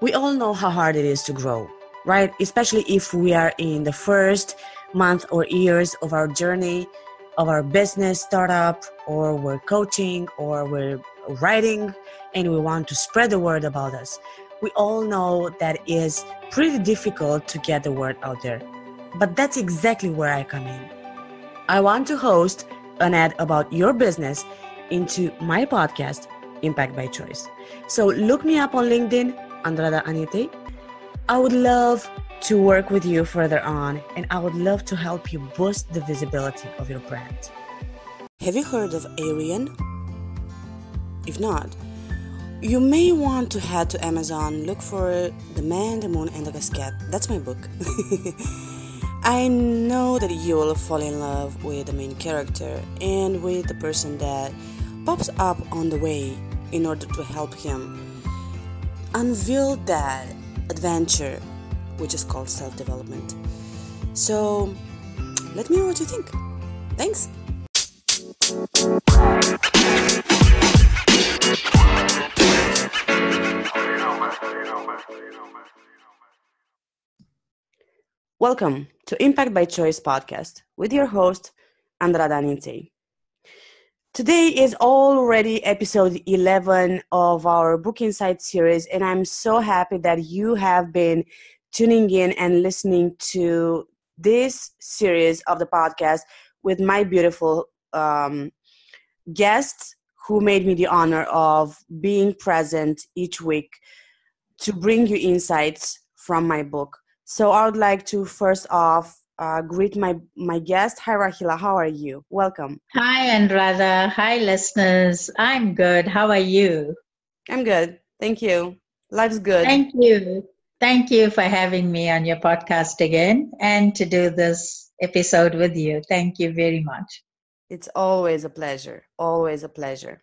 We all know how hard it is to grow, right? Especially if we are in the first month or years of our journey of our business startup, or we're coaching, or we're writing, and we want to spread the word about us. We all know that it is pretty difficult to get the word out there. But that's exactly where I come in. I want to host an ad about your business into my podcast, Impact by Choice. So look me up on LinkedIn, Andrada Anite. I would love to work with you further on, and I would love to help you boost the visibility of your brand. Have you heard of Arian? If not, you may want to head to Amazon, look for The Man, the Moon, and the Casket. That's my book. I know that you will fall in love with the main character and with the person that pops up on the way in order to help him unveil that adventure, which is called self development. So, let me know what you think. Thanks. Welcome to Impact by Choice podcast with your host, Andrada Ninte. Today is already episode 11 of our Book Insight series, and I'm so happy that you have been tuning in and listening to this series of the podcast with my beautiful um, guests who made me the honor of being present each week to bring you insights from my book. So I would like to first off uh, greet my my guest. Hi, Rahila. How are you? Welcome. Hi, Andrada. Hi, listeners. I'm good. How are you? I'm good. Thank you. Life's good. Thank you. Thank you for having me on your podcast again and to do this episode with you. Thank you very much. It's always a pleasure. Always a pleasure.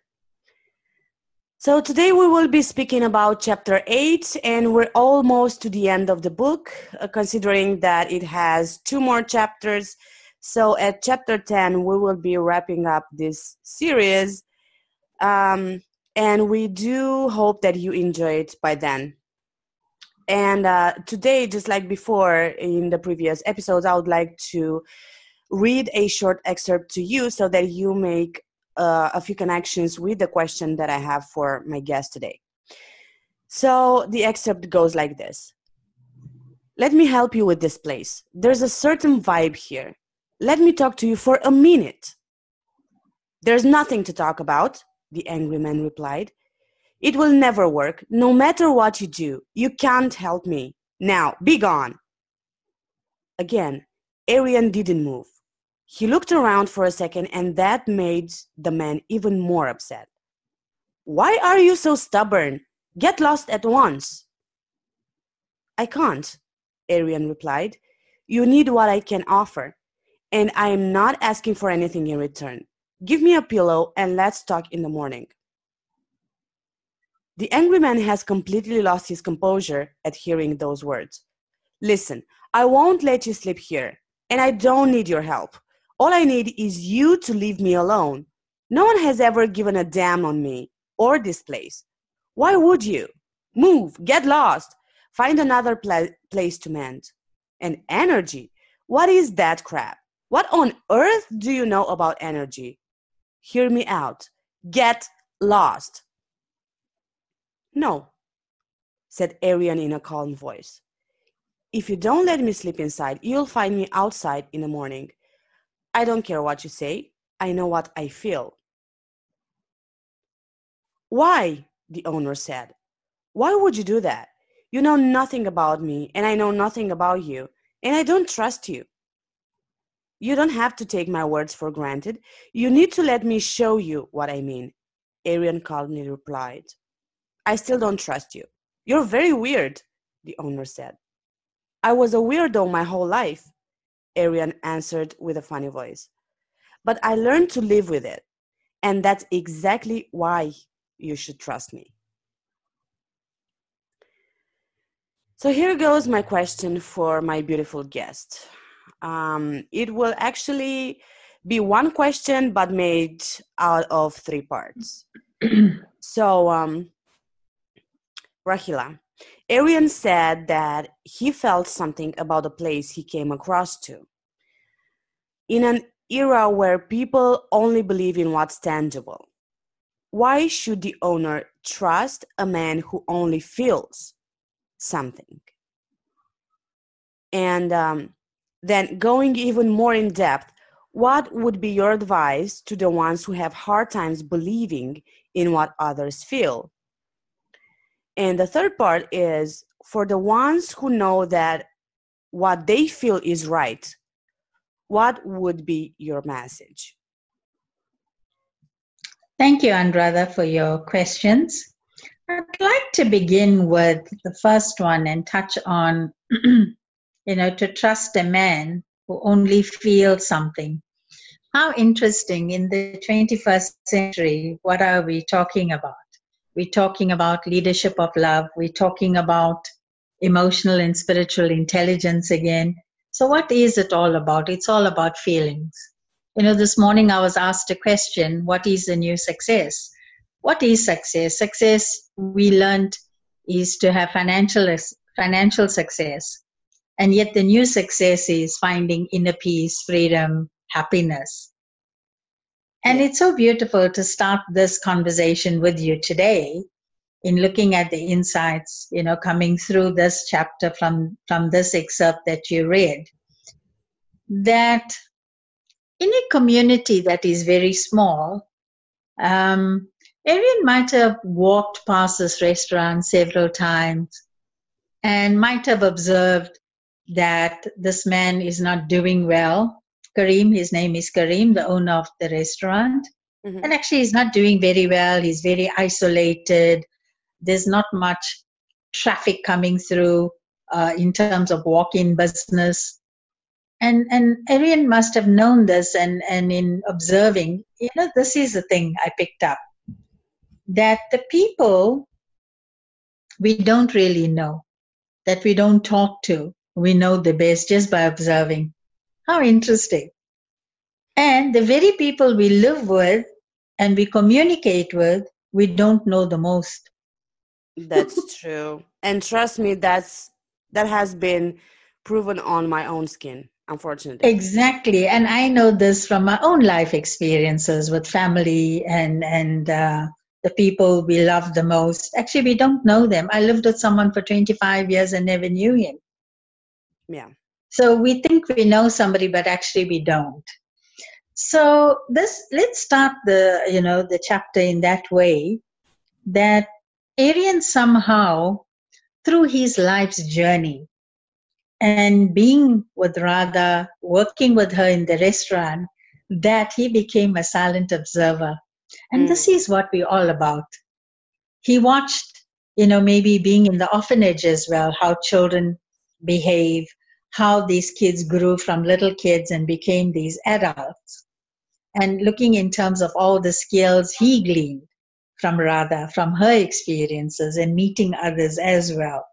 So, today we will be speaking about chapter 8, and we're almost to the end of the book, uh, considering that it has two more chapters. So, at chapter 10, we will be wrapping up this series. Um, and we do hope that you enjoy it by then. And uh, today, just like before in the previous episodes, I would like to read a short excerpt to you so that you make uh, a few connections with the question that I have for my guest today. So the excerpt goes like this Let me help you with this place. There's a certain vibe here. Let me talk to you for a minute. There's nothing to talk about, the angry man replied. It will never work, no matter what you do. You can't help me. Now, be gone. Again, Arian didn't move. He looked around for a second, and that made the man even more upset. Why are you so stubborn? Get lost at once. I can't, Arian replied. You need what I can offer, and I am not asking for anything in return. Give me a pillow and let's talk in the morning. The angry man has completely lost his composure at hearing those words. Listen, I won't let you sleep here, and I don't need your help. All I need is you to leave me alone. No one has ever given a damn on me or this place. Why would you? Move, get lost, find another pla- place to mend. And energy? What is that crap? What on earth do you know about energy? Hear me out. Get lost. No, said Arian in a calm voice. If you don't let me sleep inside, you'll find me outside in the morning. I don't care what you say. I know what I feel. Why? The owner said. Why would you do that? You know nothing about me, and I know nothing about you, and I don't trust you. You don't have to take my words for granted. You need to let me show you what I mean. Arian calmly replied. I still don't trust you. You're very weird, the owner said. I was a weirdo my whole life. Arian answered with a funny voice. But I learned to live with it, and that's exactly why you should trust me. So here goes my question for my beautiful guest. Um, it will actually be one question, but made out of three parts. so, um, Rahila, Arian said that he felt something about the place he came across to. In an era where people only believe in what's tangible, why should the owner trust a man who only feels something? And um, then going even more in depth, what would be your advice to the ones who have hard times believing in what others feel? And the third part is for the ones who know that what they feel is right, what would be your message? Thank you, Andrada, for your questions. I'd like to begin with the first one and touch on, you know, to trust a man who only feels something. How interesting in the 21st century, what are we talking about? We're talking about leadership of love. We're talking about emotional and spiritual intelligence again. So, what is it all about? It's all about feelings. You know, this morning I was asked a question what is the new success? What is success? Success, we learned, is to have financial, financial success. And yet, the new success is finding inner peace, freedom, happiness. And it's so beautiful to start this conversation with you today in looking at the insights, you know, coming through this chapter from, from this excerpt that you read. That in a community that is very small, um, Arian might have walked past this restaurant several times and might have observed that this man is not doing well Kareem. His name is Kareem, the owner of the restaurant. Mm-hmm. And actually, he's not doing very well. He's very isolated. There's not much traffic coming through uh, in terms of walk-in business. And and Arian must have known this, and and in observing, you know, this is the thing I picked up that the people we don't really know, that we don't talk to, we know the best just by observing. How interesting. And the very people we live with and we communicate with, we don't know the most. That's true. And trust me, that's that has been proven on my own skin, unfortunately. Exactly. And I know this from my own life experiences with family and and uh, the people we love the most. Actually, we don't know them. I lived with someone for 25 years and never knew him. Yeah. So we think we know somebody, but actually we don't. So this let's start the you know the chapter in that way that Arian somehow through his life's journey and being with Radha, working with her in the restaurant, that he became a silent observer. And mm. this is what we're all about. He watched, you know, maybe being in the orphanage as well, how children behave, how these kids grew from little kids and became these adults. And looking in terms of all the skills he gleaned from Radha, from her experiences and meeting others as well.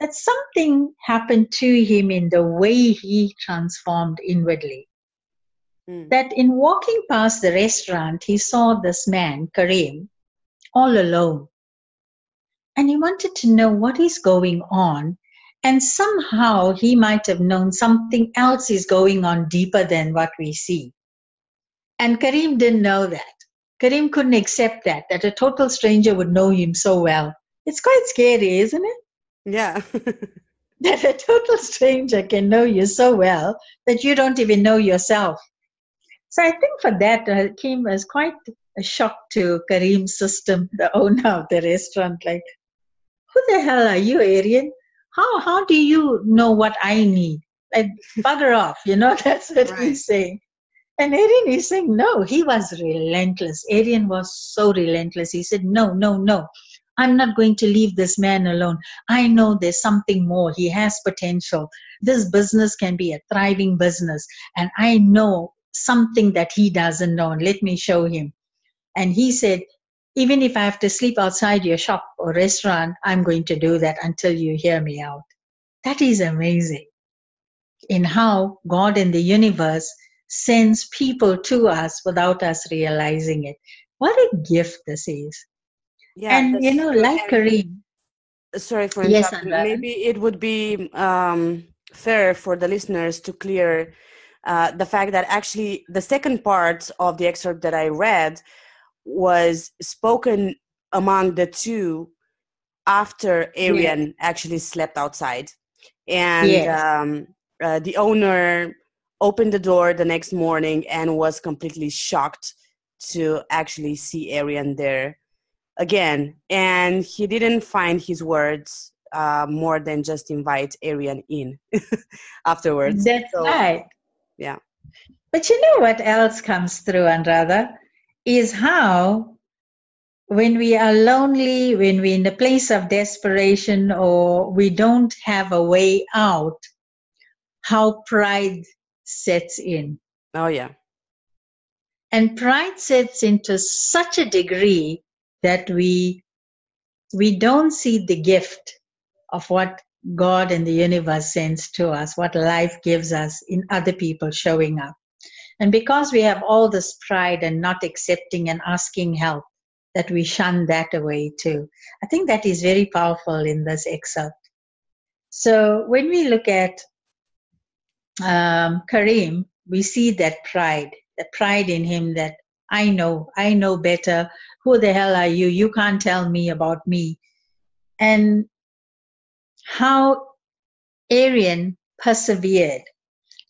That something happened to him in the way he transformed inwardly. Mm. That in walking past the restaurant, he saw this man, Kareem, all alone. And he wanted to know what is going on and somehow he might have known something else is going on deeper than what we see. And Kareem didn't know that. Kareem couldn't accept that, that a total stranger would know him so well. It's quite scary, isn't it? Yeah. that a total stranger can know you so well that you don't even know yourself. So I think for that, uh, came as quite a shock to Kareem's system, the owner of the restaurant. Like, who the hell are you, Arian? How how do you know what I need? Like bugger off, you know, that's what right. he's saying. And Arian is saying, no, he was relentless. Arian was so relentless. He said, no, no, no. I'm not going to leave this man alone. I know there's something more. He has potential. This business can be a thriving business. And I know something that he doesn't know. And let me show him. And he said, even if I have to sleep outside your shop or restaurant, I'm going to do that until you hear me out. That is amazing in how God in the universe sends people to us without us realizing it. What a gift this is. Yeah, and you know, like Kareem. sorry for Yes. Maybe it would be um, fair for the listeners to clear uh, the fact that actually the second part of the excerpt that I read was spoken among the two after Arian actually slept outside, and Yes. um, uh, the owner opened the door the next morning and was completely shocked to actually see Arian there again, and he didn't find his words uh, more than just invite Arian in afterwards. That's So, right. yeah. But you know what else comes through, Anuradha, is how when we are lonely, when we're in a place of desperation or we don't have a way out, how pride sets in. Oh yeah. And pride sets into such a degree that we we don't see the gift of what God and the universe sends to us, what life gives us in other people showing up. And because we have all this pride and not accepting and asking help, that we shun that away too. I think that is very powerful in this excerpt. So when we look at um, Kareem, we see that pride, the pride in him that I know, I know better. Who the hell are you? You can't tell me about me. And how Arian persevered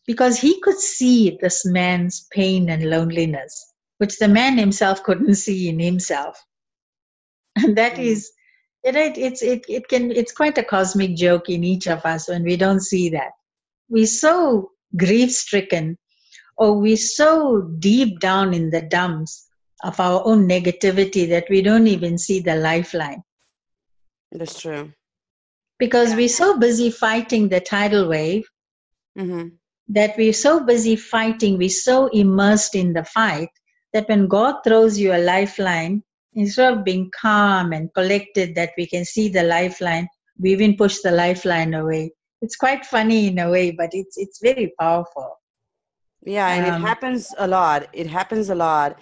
because he could see this man's pain and loneliness, which the man himself couldn't see in himself. And that Mm. is, you know, it, it's it, it can it's quite a cosmic joke in each of us when we don't see that. We're so grief stricken, or we're so deep down in the dumps of our own negativity that we don't even see the lifeline That's true. because we're so busy fighting the tidal wave hmm that we're so busy fighting, we're so immersed in the fight that when God throws you a lifeline, instead of being calm and collected that we can see the lifeline, we even push the lifeline away. It's quite funny in a way, but it's it's very powerful. Yeah, and Um, it happens a lot. It happens a lot,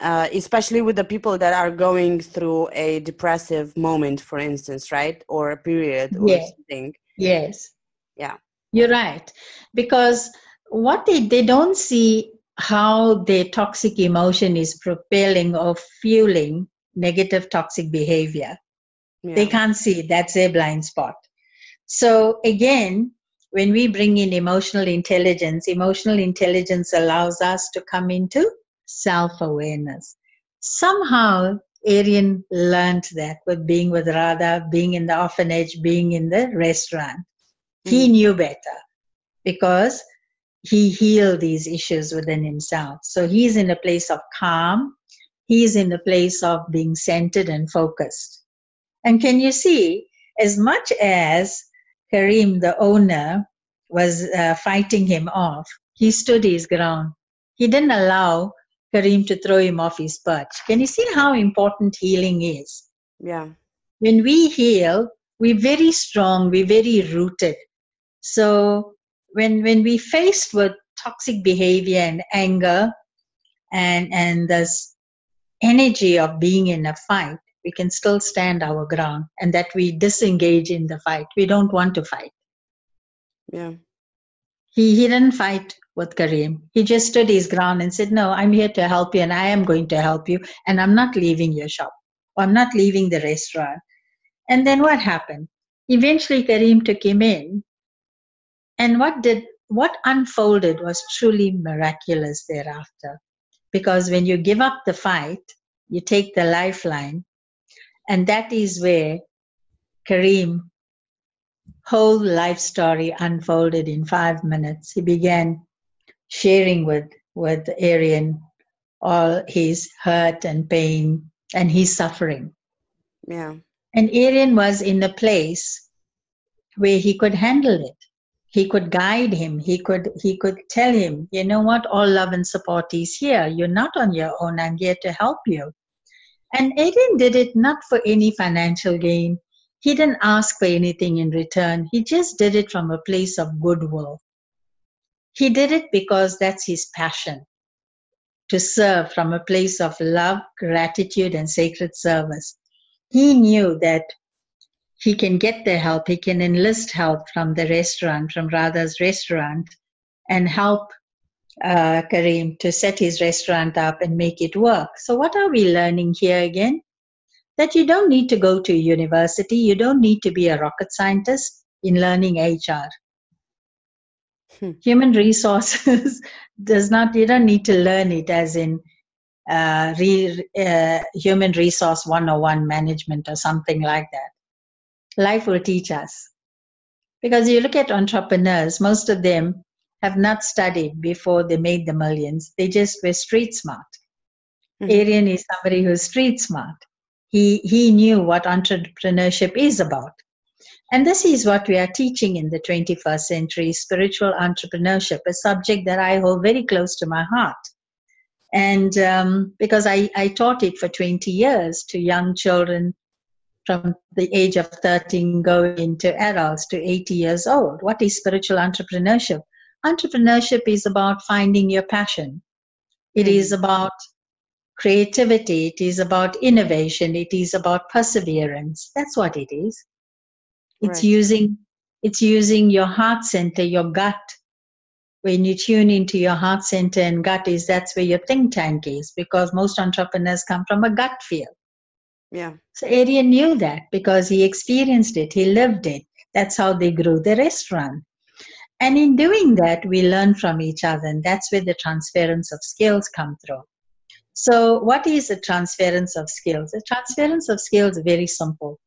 uh, especially with the people that are going through a depressive moment, for instance, right? Or a period or Yeah. something. Yes. Yeah. You're right. Because what they, they don't see how their toxic emotion is propelling or fueling negative toxic behavior. Yeah. They can't see. That's their blind spot. So again, when we bring in emotional intelligence, emotional intelligence allows us to come into self-awareness. Somehow, Arian learned that with being with Radha, being in the orphanage, being in the restaurant. He Mm. knew better because he healed these issues within himself. So he's in a place of calm. He's in a place of being centered and focused. And can you see, as much as Kareem, the owner, was uh, fighting him off, he stood his ground. He didn't allow Kareem to throw him off his perch. Can you see how important healing is? Yeah. When we heal, we're very strong, we're very rooted. So when when we faced with toxic behavior and anger and and this energy of being in a fight, we can still stand our ground and that we disengage in the fight. We don't want to fight. Yeah. He he didn't fight with Kareem. He just stood his ground and said, No, I'm here to help you and I am going to help you and I'm not leaving your shop. Or I'm not leaving the restaurant. And then what happened? Eventually Kareem took him in. And what did what unfolded was truly miraculous thereafter. Because when you give up the fight, you take the lifeline, and that is where Kareem whole life story unfolded in five minutes. He began sharing with with Arian all his hurt and pain and his suffering. Yeah. And Arian was in a place where he could handle it. He could guide him. He could he could tell him, you know what, all love and support is here. You're not on your own. I'm here to help you. And Arian did it not for any financial gain. He didn't ask for anything in return. He just did it from a place of goodwill. He did it because that's his passion to serve from a place of love, gratitude, and sacred service. He knew that he can get the help, he can enlist help from the restaurant, from Radha's restaurant, and help uh, Kareem to set his restaurant up and make it work. So, what are we learning here again? That you don't need to go to university, you don't need to be a rocket scientist in learning HR. Hmm. Human resources does not, you don't need to learn it as in uh, re, uh, human resource 101 management or something like that. Life will teach us. Because you look at entrepreneurs, most of them have not studied before they made the millions. They just were street smart. Mm-hmm. Arian is somebody who's street smart. He, he knew what entrepreneurship is about. And this is what we are teaching in the 21st century spiritual entrepreneurship, a subject that I hold very close to my heart. And um, because I, I taught it for 20 years to young children from the age of 13 going into adults to 80 years old. What is spiritual entrepreneurship? Entrepreneurship is about finding your passion. It mm-hmm. about creativity. It is about innovation. It is about perseverance. That's what it is. It's right. using it's using your heart center, your gut. When you tune into your heart center and gut is that's where your think tank is because most entrepreneurs come from a gut feel. Yeah. So Arian knew that because he experienced it, he lived it. That's how they grew the restaurant. And in doing that, we learn from each other, and that's where the transference of skills come through. So, what is the transference of skills? The transference of skills is very simple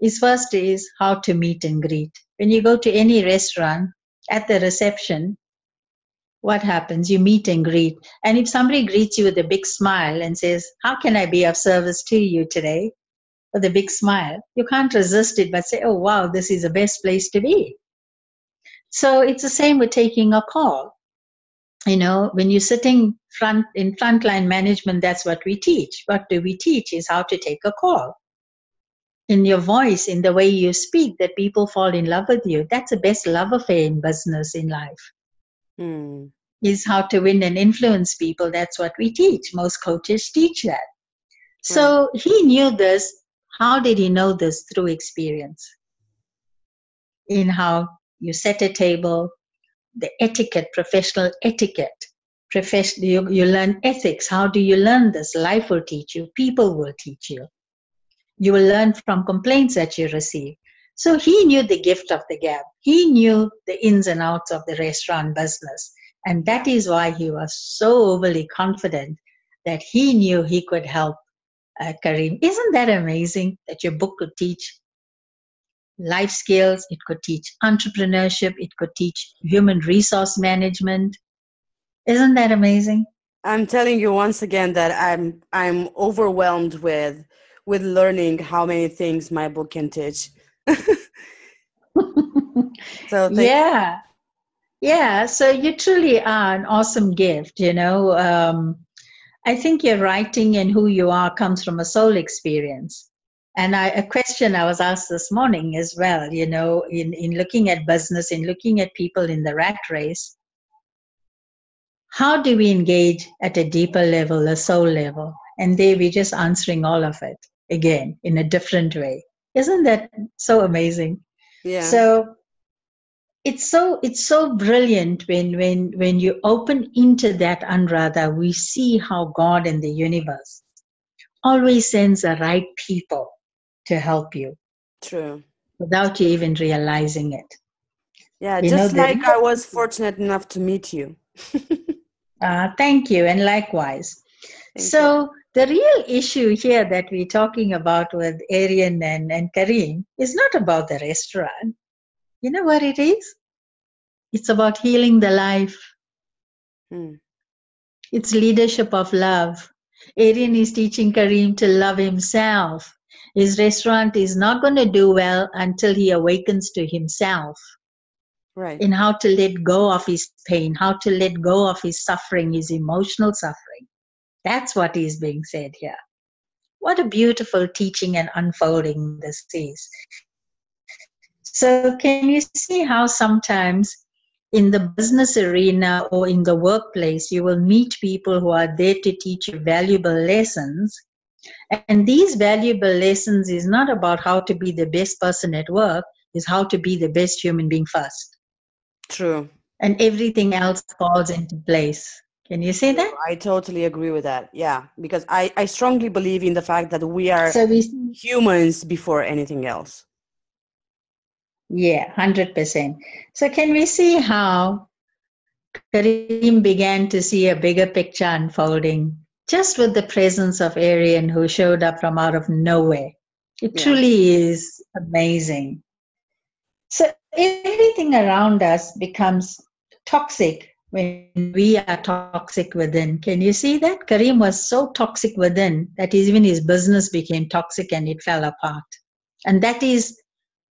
is first is how to meet and greet. When you go to any restaurant, at the reception, what happens? You meet and greet. And if somebody greets you with a big smile and says, How can I be of service to you today? With a big smile, you can't resist it but say, Oh, wow, this is the best place to be. So it's the same with taking a call. You know, when you're sitting front in frontline management, that's what we teach. What do we teach is how to take a call in your voice, in the way you speak, that people fall in love with you. That's the best love affair in business, in life. Mm. Is how to win and influence people. That's what we teach. Most coaches teach that. So he knew this. How did he know this? Through experience. In how you set a table, the etiquette, professional etiquette. Profession, you, you learn ethics. How do you learn this? Life will teach you. People will teach you you will learn from complaints that you receive. So he knew the gift of the gab. He knew the ins and outs of the restaurant business. And that is why he was so overly confident that he knew he could help uh, Kareem. Isn't that amazing that your book could teach life skills, it could teach entrepreneurship, it could teach human resource management? Isn't that amazing? I'm telling you once again that I'm I'm overwhelmed with with learning how many things my book can teach. so yeah, yeah. So you truly are an awesome gift. You know, um, I think your writing and who you are comes from a soul experience. And I, a question I was asked this morning as well, you know, in, in looking at business, in looking at people in the rat race, how do we engage at a deeper level, a soul level? And there we're just answering all of it again in a different way. Isn't that so amazing? Yeah. So it's so it's so brilliant when when when you open into that anuradha, we see how God and the universe always sends the right people to help you. True. Without you even realizing it. Yeah, you just know, like I was fortunate enough to meet you. uh, thank you, and likewise. Thank so you the real issue here that we're talking about with Arian and, and Kareem is not about the restaurant. You know what it is? It's about healing the life. Hmm. It's leadership of love. Arian is teaching Kareem to love himself. His restaurant is not going to do well until he awakens to himself. Right. In how to let go of his pain, how to let go of his suffering, his emotional suffering. That's what is being said here. What a beautiful teaching and unfolding this is. So, can you see how sometimes in the business arena or in the workplace, you will meet people who are there to teach you valuable lessons, And these valuable lessons is not about how to be the best person at work, is how to be the best human being first. True. And everything else falls into place. Can you say that? I totally agree with that. Yeah, because I, I strongly believe in the fact that we are So we humans before anything else. Yeah, 100%. So, can we see how Kareem began to see a bigger picture unfolding just with the presence of Arian who showed up from out of nowhere? It Yeah. truly is amazing. So, everything around us becomes toxic when we are toxic within. Can you see that? Kareem was so toxic within that even his business became toxic and it fell apart. And that is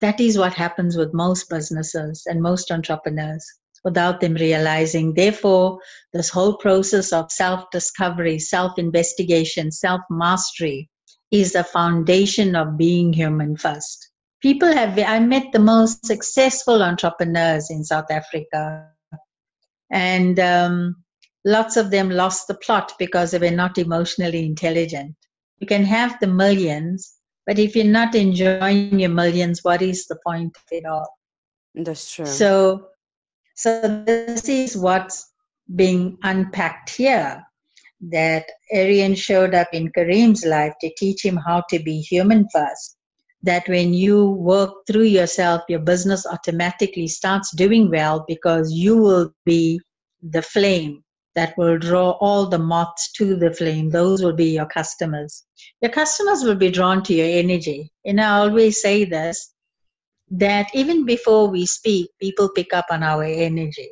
that is what happens with most businesses and most entrepreneurs without them realizing. Therefore, this whole process of self discovery, self investigation, self mastery is the foundation of being human first. People have, I met the most successful entrepreneurs in South Africa, and um, lots of them lost the plot because they were not emotionally intelligent. You can have the millions, but if you're not enjoying your millions, what is the point of it all? That's true. So, so this is what's being unpacked here. That Arian showed up in Kareem's life to teach him how to be human first. That when you work through yourself, your business automatically starts doing well because you will be the flame that will draw all the moths to the flame. Those will be your customers. Your customers will be drawn to your energy. And I always say this that even before we speak, people pick up on our energy.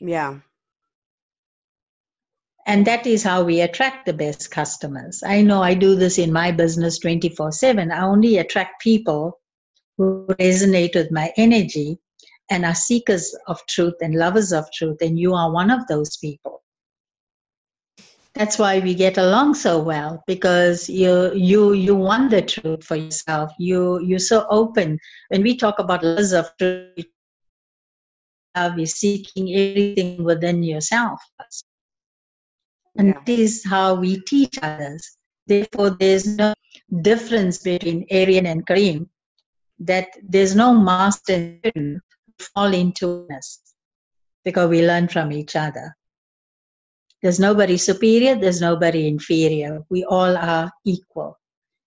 yeah. And that is how we attract the best customers. I know I do this in my business 24 7. I only attract people who resonate with my energy and are seekers of truth and lovers of truth. And you are one of those people. That's why we get along so well because you you you want the truth for yourself. You you're so open. When we talk about lovers of truth, uh, you're seeking everything within yourself. And Yeah. that is how we teach others. Therefore, there's no difference between Arian and Kareem, that there's no master fall into us because we learn from each other. There's nobody superior, there's nobody inferior. We all are equal.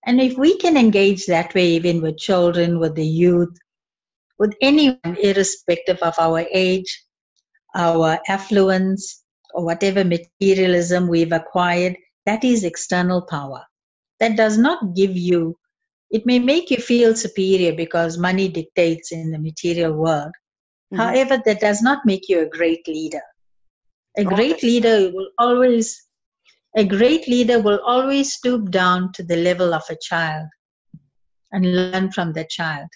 And if we can engage that way, even with children, with the youth, with anyone, irrespective of our age, our affluence, or whatever materialism we've acquired, that is external power. That does not give you, it may make you feel superior because money dictates in the material world. Mhm. However, that does not make you a great leader. A great leader will always, a great leader will always stoop down to the level of a child and learn from the child.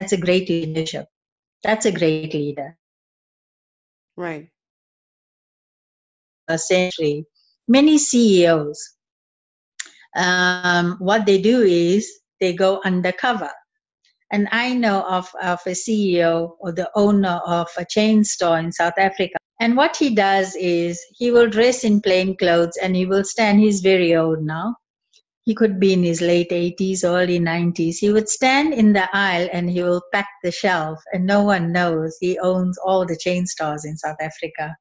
That's a great leadership. That's a great leader. Right. a century, many CEOs, um, what they do is they go undercover. And I know of, of a CEO or the owner of a chain store in South Africa. And what he does is he will dress in plain clothes and he will stand, he's very old now. He could be in his late 80s, early 90s. He would stand in the aisle and he will pack the shelf, and no one knows he owns all the chain stores in South Africa.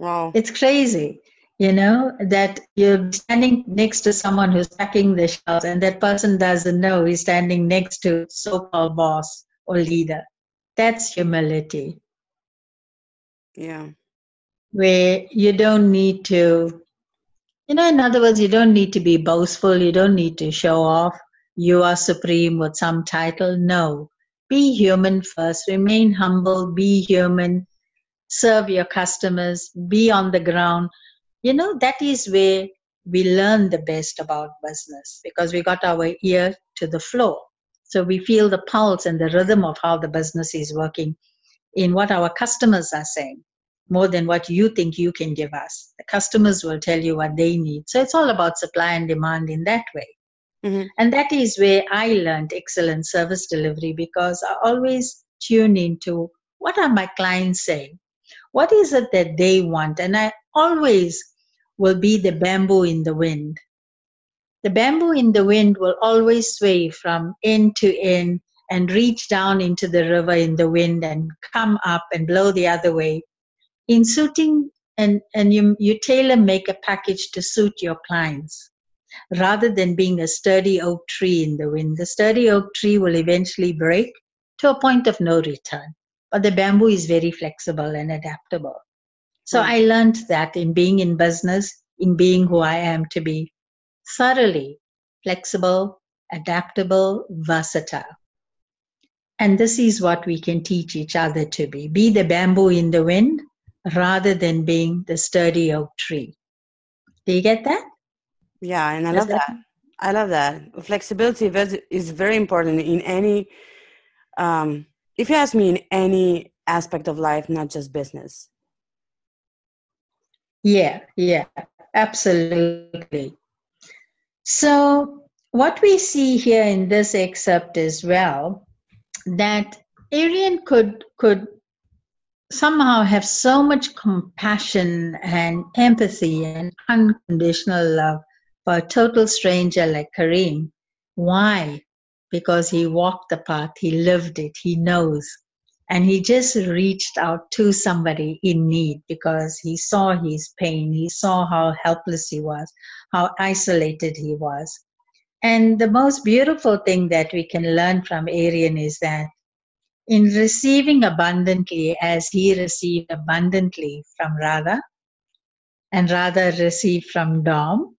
Wow. It's crazy, you know, that you're standing next to someone who's packing the shelves and that person doesn't know he's standing next to so-called boss or leader. That's humility, Yeah. where you don't need to, you know, in other words, you don't need to be boastful. You don't need to show off. You are supreme with some title. No. Be human first. Remain humble. Be human. Serve your customers. Be on the ground. You know, that is where we learn the best about business because we got our ear to the floor. So we feel the pulse and the rhythm of how the business is working in what our customers are saying more than what you think you can give us. The customers will tell you what they need. So it's all about supply and demand in that way. Mhm. And that is where I learned excellent service delivery because I always tune into what are my clients saying? What is it that they want? And I always will be the bamboo in the wind the bamboo in the wind will always sway from end to end and reach down into the river in the wind and come up and blow the other way in suiting and, and you, you tailor make a package to suit your clients rather than being a sturdy oak tree in the wind. The sturdy oak tree will eventually break to a point of no return, but the bamboo is very flexible and adaptable. So mm. I learned that in being in business, in being who I am to be thoroughly flexible, adaptable, versatile. And this is what we can teach each other to be. Be the bamboo in the wind rather than being the sturdy oak tree. Do you get that? Yeah, and I love that, that. I love that. Flexibility is very important in any, um, if you ask me, in any aspect of life, not just business. Yeah, yeah, absolutely. So, what we see here in this excerpt as well, that Arian could could somehow have so much compassion and empathy and unconditional love for a total stranger like Kareem. Why? Because he walked the path, he lived it, he knows. And he just reached out to somebody in need because he saw his pain, he saw how helpless he was, how isolated he was. And the most beautiful thing that we can learn from Arian is that in receiving abundantly as he received abundantly from Radha, and Radha received from Dom,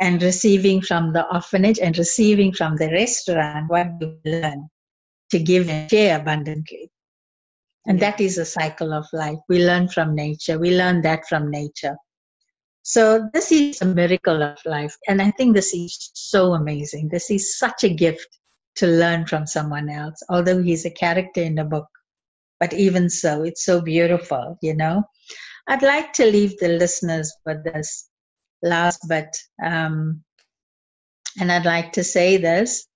and receiving from the orphanage and receiving from the restaurant what do we learn to give and share abundantly and that is a cycle of life. We learn from nature. We learn that from nature. So this is a miracle of life. And i think this is so amazing. This is such a gift to learn from someone else although he's a character in the book. But even so it's so beautiful you know? I'd like to leave the listeners with this last but um, and i'd like to say this.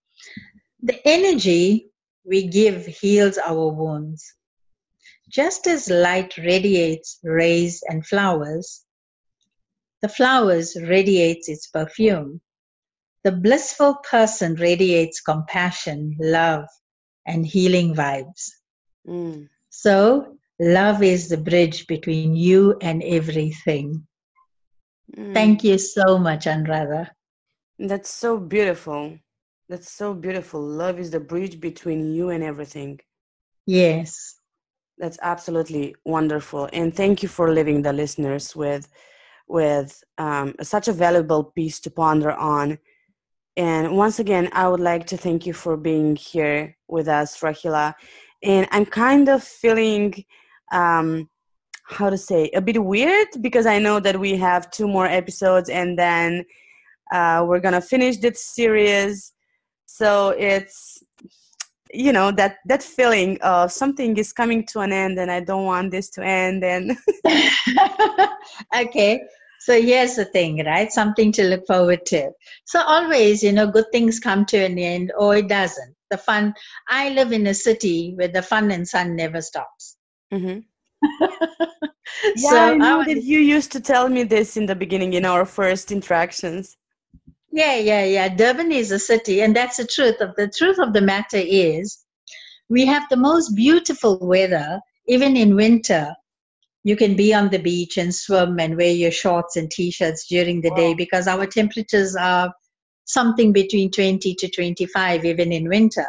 The energy we give heals our wounds just as light radiates rays and flowers the flowers radiates its perfume the blissful person radiates compassion love and healing vibes mm. so love is the bridge between you and everything Mm. Thank you so much, Anuradha. That's so beautiful. That's so beautiful. Love is the bridge between you and everything. Yes. That's absolutely wonderful. And thank you for leaving the listeners with with um, such a valuable piece to ponder on. And once again, I would like to thank you for being here with us, Rahila. And I'm kind of feeling um, how to say a bit weird because I know that we have two more episodes and then uh, we're gonna finish this series. So it's you know that that feeling of something is coming to an end and I don't want this to end. And okay, so here's the thing, right? Something to look forward to. So always, you know, good things come to an end, or it doesn't. The fun. I live in a city where the fun and sun never stops. Mm-hmm. yeah, so I know I that you used to tell me this in the beginning in our first interactions. Yeah, yeah, yeah. Durban is a city, and that's the truth of the truth of the matter is we have the most beautiful weather, even in winter. You can be on the beach and swim and wear your shorts and t-shirts during the wow. day because our temperatures are something between 20 to 25 even in winter.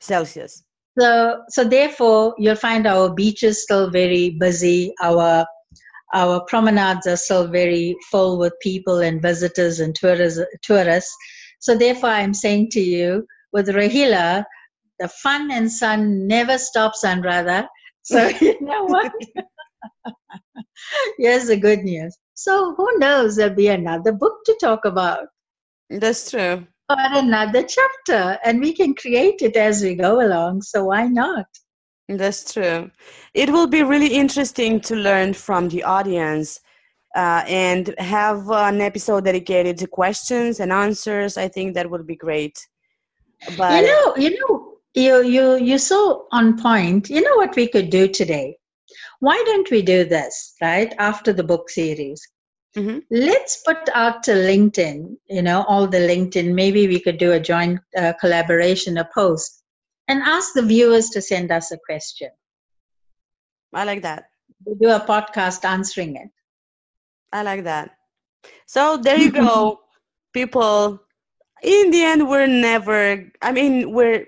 Celsius. So, so therefore, you'll find our beaches still very busy. Our our promenades are still very full with people and visitors and tourists. tourists. So, therefore, I'm saying to you, with Rahila, the fun and sun never stops, and rather. So, you know what? Here's the good news. So, who knows? There'll be another book to talk about. That's true or another chapter and we can create it as we go along so why not that's true. It will be really interesting to learn from the audience uh, and have an episode dedicated to questions and answers. I think that would be great. But you know you know you you you so on point. You know what we could do today? Why don't we do this right after the book series? Mm-hmm. Let's put out to LinkedIn, you know, all the LinkedIn. Maybe we could do a joint uh, collaboration, a post, and ask the viewers to send us a question. I like that. We do a podcast answering it. I like that. So there you go, people. In the end, we're never, I mean, we're,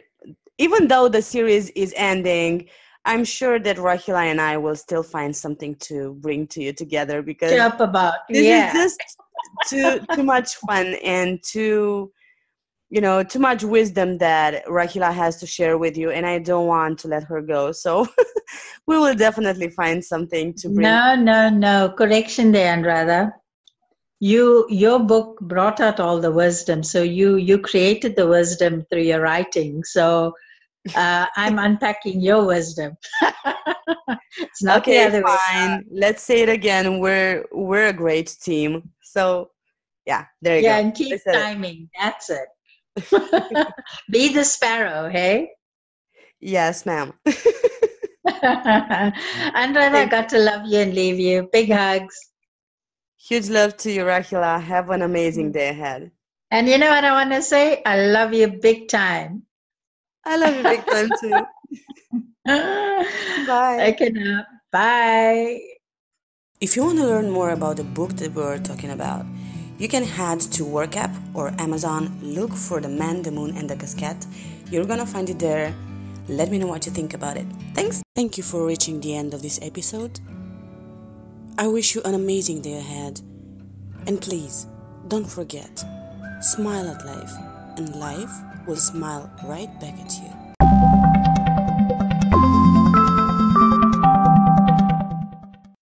even though the series is ending, I'm sure that Rahila and I will still find something to bring to you together because up about this yeah. is just too too much fun and too you know too much wisdom that Rahila has to share with you and I don't want to let her go so we will definitely find something to bring No no no correction there Anuradha you your book brought out all the wisdom so you you created the wisdom through your writing so uh, I'm unpacking your wisdom. it's not okay, the other fine. Let's say it again. We're we're a great team. So yeah, there you yeah, go. Yeah, and keep timing. It. That's it. Be the sparrow, hey? Yes, ma'am. Andrea, I got to love you and leave you. Big hugs. Huge love to you, Rahila. Have an amazing mm-hmm. day ahead. And you know what I want to say? I love you big time. I love you big time too. Bye. Okay now. Bye. If you want to learn more about the book that we're talking about, you can head to WorkApp or Amazon, look for The Man, the Moon, and the Casquette. You're gonna find it there. Let me know what you think about it. Thanks. Thank you for reaching the end of this episode. I wish you an amazing day ahead. And please, don't forget, smile at life, and life will smile right back at you.